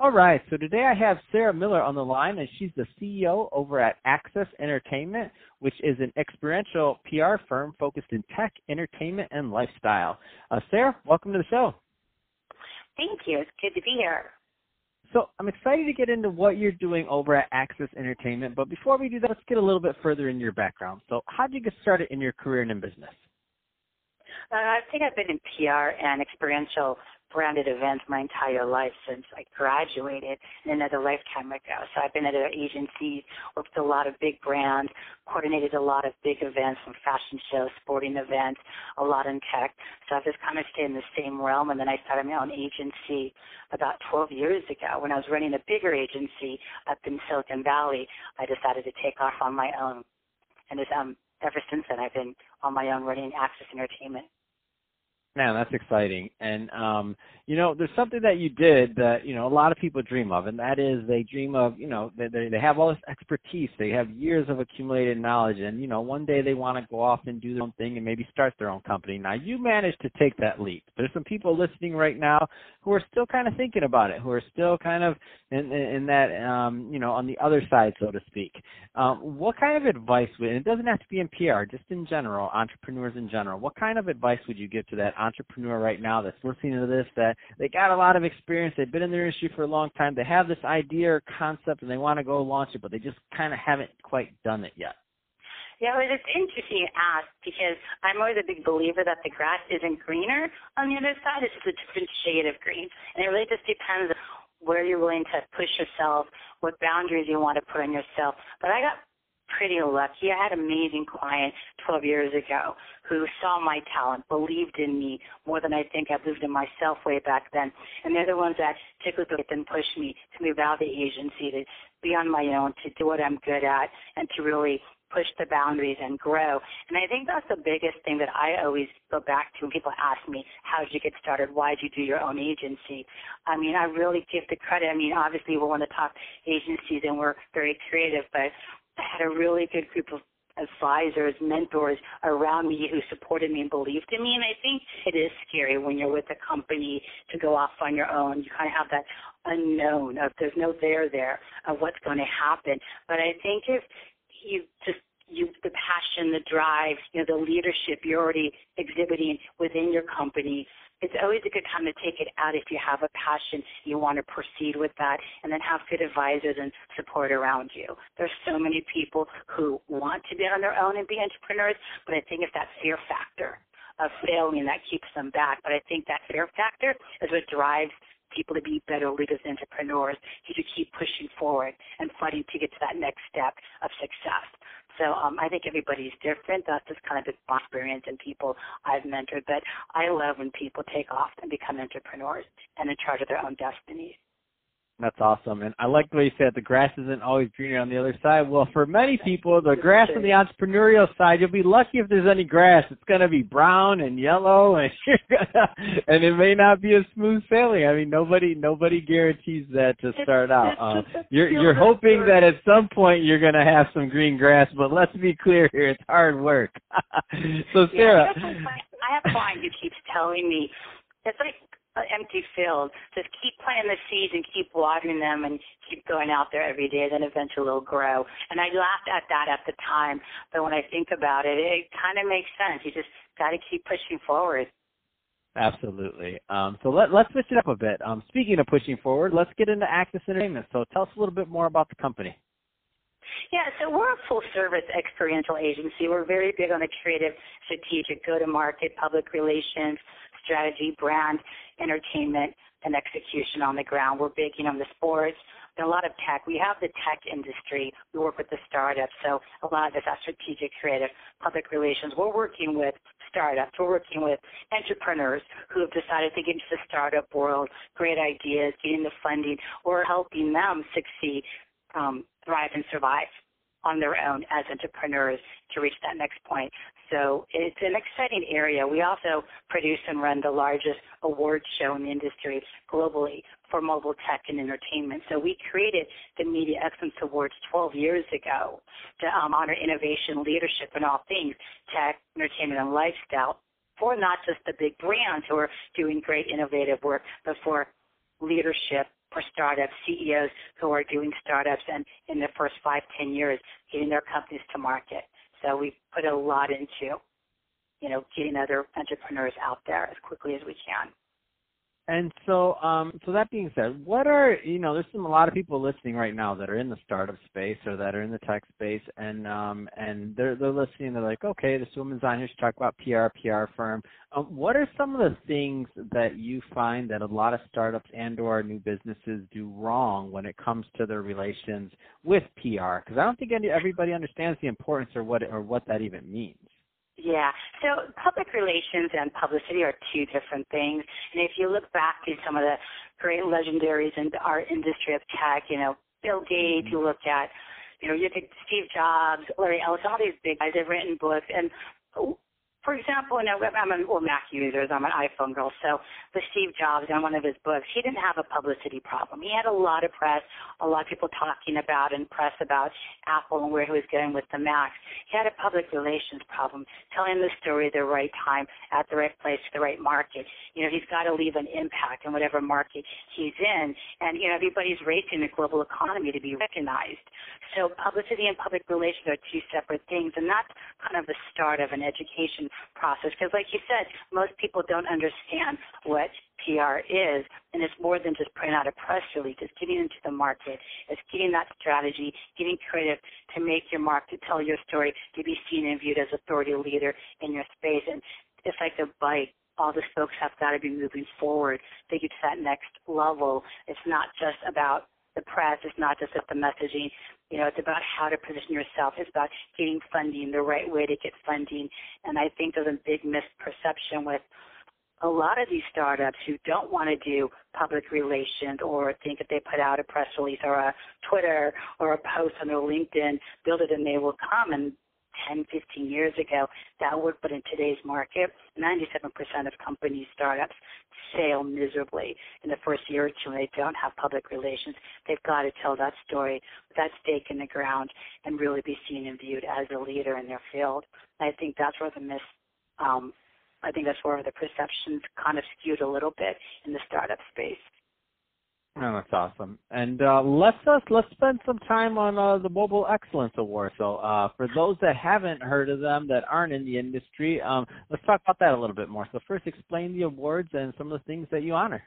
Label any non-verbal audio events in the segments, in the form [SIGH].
All right, so today I have Sarah Miller on the line, and she's the CEO over at Access Entertainment, which is an experiential PR firm focused in tech, entertainment, and lifestyle. Uh, Sarah, welcome to the show. Thank you. It's good to be here. So I'm excited to get into what you're doing over at Access Entertainment, but before we do that, let's get a little bit further in your background. So how did you get started in your career and in business? Uh, I think I've been in PR and experiential branded events my entire life since I graduated and another lifetime ago. So I've been at an agency, worked with a lot of big brands, coordinated a lot of big events from fashion shows, sporting events, a lot in tech. So I've just kind of stayed in the same realm. And then I started my own agency about 12 years ago when I was running a bigger agency up in Silicon Valley. I decided to take off on my own. And it's, um, ever since then, I've been on my own running Access Entertainment. Man, that's exciting. And um, you know, there's something that you did that you know a lot of people dream of, and that is they dream of you know they they, they have all this expertise, they have years of accumulated knowledge, and you know one day they want to go off and do their own thing and maybe start their own company. Now you managed to take that leap. There's some people listening right now who are still kind of thinking about it, who are still kind of in in, that um, you know on the other side, so to speak. Um, what kind of advice would? And it doesn't have to be in PR, just in general, entrepreneurs in general. What kind of advice would you give to that? entrepreneur right now that's listening to this that they got a lot of experience, they've been in their industry for a long time, they have this idea or concept and they want to go launch it, but they just kind of haven't quite done it yet? Yeah, well, it's interesting you ask because I'm always a big believer that the grass isn't greener on the other side. It's just a different shade of green. And it really just depends on where you're willing to push yourself, what boundaries you want to put on yourself. But I got pretty lucky. I had an amazing client 12 years ago who saw my talent, believed in me more than I think I believed in myself way back then. And they're the ones that typically then push me to move out of the agency, to be on my own, to do what I'm good at, and to really push the boundaries and grow. And I think that's the biggest thing that I always go back to when people ask me, how did you get started? Why did you do your own agency? I mean, I really give the credit. I mean, obviously we're one of the top agencies and we're very creative, but I had a really good group of advisors, mentors around me who supported me and believed in me. And I think it is scary when you're with a company to go off on your own. You kind of have that unknown of there's no there there of what's going to happen. But I think if you just you the passion, the drive, you know, the leadership you're already exhibiting within your company it's always a good time to take it out if you have a passion, you want to proceed with that, and then have good advisors and support around you. There's so many people who want to be on their own and be entrepreneurs, but I think it's that fear factor of failing that keeps them back. But I think that fear factor is what drives people to be better leaders and entrepreneurs, to keep pushing forward and fighting to get to that next step of success. So um, I think everybody's different. That's just kind of the experience and people I've mentored. But I love when people take off and become entrepreneurs and in charge of their own destinies. That's awesome. And I like the way you said the grass isn't always greener on the other side. Well, for many people, the grass on the entrepreneurial side, you'll be lucky if there's any grass. It's going to be brown and yellow [LAUGHS] and and it may not be a smooth sailing. I mean, nobody nobody guarantees that to start out. Uh, you're you're hoping that at some point you're going to have some green grass, but let's be clear here, it's hard work. [LAUGHS] so Sarah, yeah, I have a client who keeps telling me it's like empty field. Just keep planting the seeds and keep watering them and keep going out there every day. Then eventually they'll grow. And I laughed at that at the time, but when I think about it, it kind of makes sense. You just got to keep pushing forward. Absolutely. Um, so let, let's switch it up a bit. Um, speaking of pushing forward, let's get into Access Entertainment. So tell us a little bit more about the company. Yeah, so we're a full service experiential agency. We're very big on the creative, strategic, go to market, public relations, strategy, brand, entertainment, and execution on the ground. We're big, you know, in the sports, and a lot of tech, we have the tech industry. We work with the startups. So a lot of this is strategic, creative, public relations. We're working with startups. We're working with entrepreneurs who have decided to get into the startup world, great ideas, getting the funding, or helping them succeed, um, thrive, and survive on their own as entrepreneurs to reach that next point. So it's an exciting area. We also produce and run the largest awards show in the industry globally for mobile tech and entertainment. So we created the Media Excellence Awards 12 years ago to um, honor innovation, leadership, and all things tech, entertainment, and lifestyle for not just the big brands who are doing great innovative work, but for leadership for startups, CEOs who are doing startups and in the first five, ten years getting their companies to market. So we put a lot into, you know, getting other entrepreneurs out there as quickly as we can. And so, um, so that being said, what are you know? There's some a lot of people listening right now that are in the startup space or that are in the tech space, and um, and they're they're listening. They're like, okay, this woman's on here. She talk about PR, PR firm. Um, what are some of the things that you find that a lot of startups and/or new businesses do wrong when it comes to their relations with PR? Because I don't think any, everybody understands the importance or what or what that even means. Yeah. So public relations and publicity are two different things. And if you look back to some of the great legendaries in our industry of tech, you know, Bill Gates, mm-hmm. you look at, you know, you take Steve Jobs, Larry Ellison, all these big guys have written books and for example, know, I'm a well, Mac user, I'm an iPhone girl. So the Steve Jobs in one of his books, he didn't have a publicity problem. He had a lot of press, a lot of people talking about and press about Apple and where he was going with the Mac. He had a public relations problem, telling the story at the right time, at the right place, to the right market. You know, he's got to leave an impact in whatever market he's in. And, you know, everybody's racing the global economy to be recognized. So publicity and public relations are two separate things. And that's kind of the start of an education process. Because like you said most people don't understand what PR is and it's more than just putting out a press release. It's getting into the market. It's getting that strategy getting creative to make your mark to tell your story to be seen and viewed as authority leader in your space. And it's like the bike. All the folks have got to be moving forward to get to that next level. It's not just about the press. It's not just about the messaging. You know, it's about how to position yourself. It's about getting funding, the right way to get funding. And I think there's a big misperception with a lot of these startups who don't want to do public relations or think that they put out a press release or a Twitter or a post on their LinkedIn, build it and they will come. And 10, 15 years ago, that would, but in today's market, 97% of companies, startups, fail miserably in the first year or two and they don't have public relations. They've got to tell that story that stake in the ground and really be seen and viewed as a leader in their field. I think that's where the miss, um, I think that's where the perceptions kind of skewed a little bit in the startup space. Oh, that's awesome. And uh, let's uh, let's spend some time on uh, the Mobile Excellence Award. So, uh, for those that haven't heard of them, that aren't in the industry, um, let's talk about that a little bit more. So, first, explain the awards and some of the things that you honor.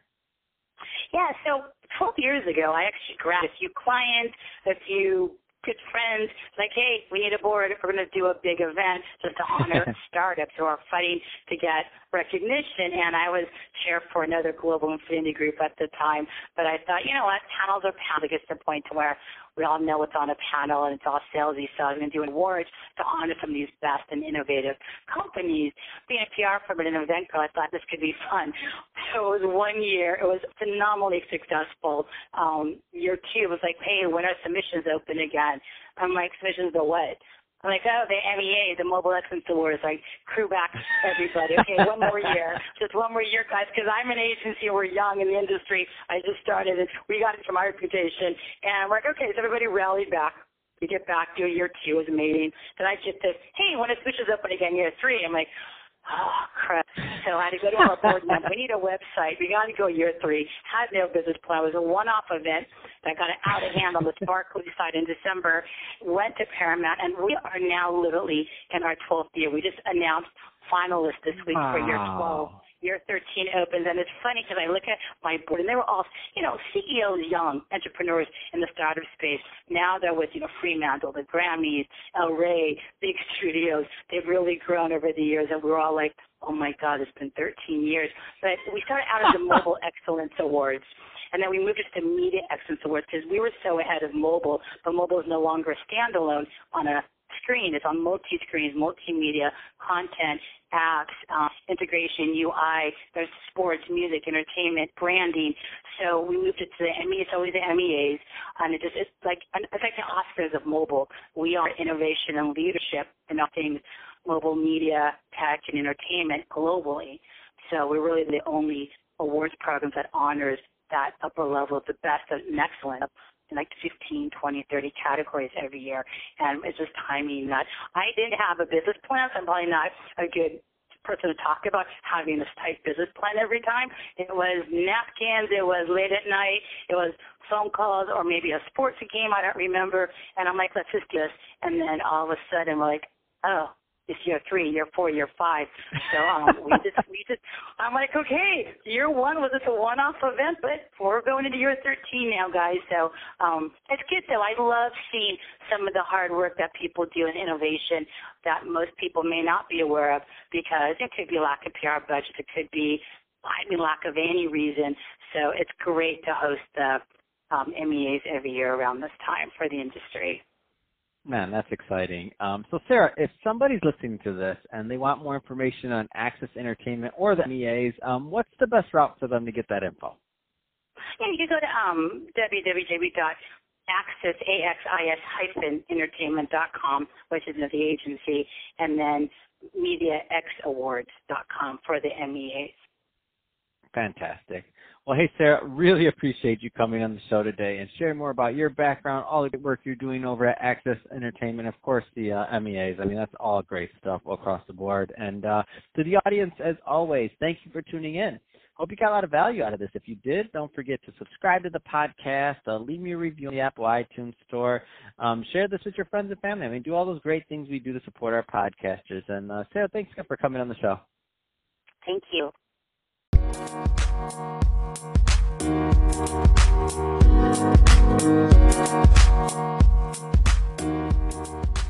Yeah. So, 12 years ago, I actually grabbed a few clients, a few good friends, like, hey, we need a board. We're going to do a big event just to honor [LAUGHS] startups who are fighting to get recognition. And I was chair for another global infinity group at the time. But I thought, you know what, panels are panels. It gets to the point to where we all know what's on a panel and it's all salesy. So I was going to do awards to honor some of these best and innovative companies. Being a PR firm and an event girl, I thought this could be fun. So it was one year. It was phenomenally successful. Um, year two was like, hey, when are submissions open again? I'm like, submissions to what? I'm like, oh, the MEA, the Mobile Excellence Awards, like crew back everybody. Okay, one more year, [LAUGHS] just one more year, guys, because I'm an agency. We're young in the industry. I just started, and we got into my reputation, and we're like, okay, so everybody rallied back. We get back to year two was amazing. Then I get this, hey, when it switches open again, year three, I'm like, Oh crap! So I had to go to our board member. We need a website. We got to go year three. Had no business plan. It was a one-off event that got out of hand on the Sparkly side in December. Went to Paramount, and we are now literally in our 12th year. We just announced finalists this week wow. for year 12 year 13 opens, and it's funny because I look at my board, and they were all, you know, CEOs, young entrepreneurs in the startup space. Now they're with, you know, Fremantle, the Grammys, El Rey, big studios. They've really grown over the years, and we we're all like, oh my God, it's been 13 years. But we started out as the [LAUGHS] Mobile Excellence Awards. And then we moved it to Media Excellence Awards because we were so ahead of mobile, but mobile is no longer a standalone on a screen. It's on multi-screens, multimedia, content, apps, uh, integration, UI. There's sports, music, entertainment, branding. So we moved it to the Emmy. It's always the MEAs, and it just it's like it's like the Oscars of mobile. We are innovation and leadership in all things mobile media, tech, and entertainment globally. So we're really the only awards program that honors that upper level of the best and excellent like 15, 20, 30 categories every year. And it's just timing that I didn't have a business plan, so I'm probably not a good person to talk about having this tight business plan every time. It was napkins, it was late at night, it was phone calls or maybe a sports game, I don't remember. And I'm like, let's just do this. And then all of a sudden like, oh, it's year three, year four, year five. So um, [LAUGHS] we just, we just, I'm like, okay, year one was just a one-off event, but we're going into year 13 now, guys. So um, it's good though. I love seeing some of the hard work that people do in innovation that most people may not be aware of because it could be lack of PR budget, it could be, I mean, lack of any reason. So it's great to host the um, MEAs every year around this time for the industry. Man, that's exciting. Um, so, Sarah, if somebody's listening to this and they want more information on Access Entertainment or the MEAs, um, what's the best route for them to get that info? Yeah, you can go to um, www.axis-entertainment.com, which is the agency, and then mediaxawards.com for the MEAs. Fantastic. Well, hey, Sarah, really appreciate you coming on the show today and sharing more about your background, all the work you're doing over at Access Entertainment, of course, the uh, MEAs. I mean, that's all great stuff across the board. And uh, to the audience, as always, thank you for tuning in. Hope you got a lot of value out of this. If you did, don't forget to subscribe to the podcast, uh, leave me a review on the Apple iTunes Store, um, share this with your friends and family. I mean, do all those great things we do to support our podcasters. And uh, Sarah, thanks again for coming on the show. Thank you. Thank you.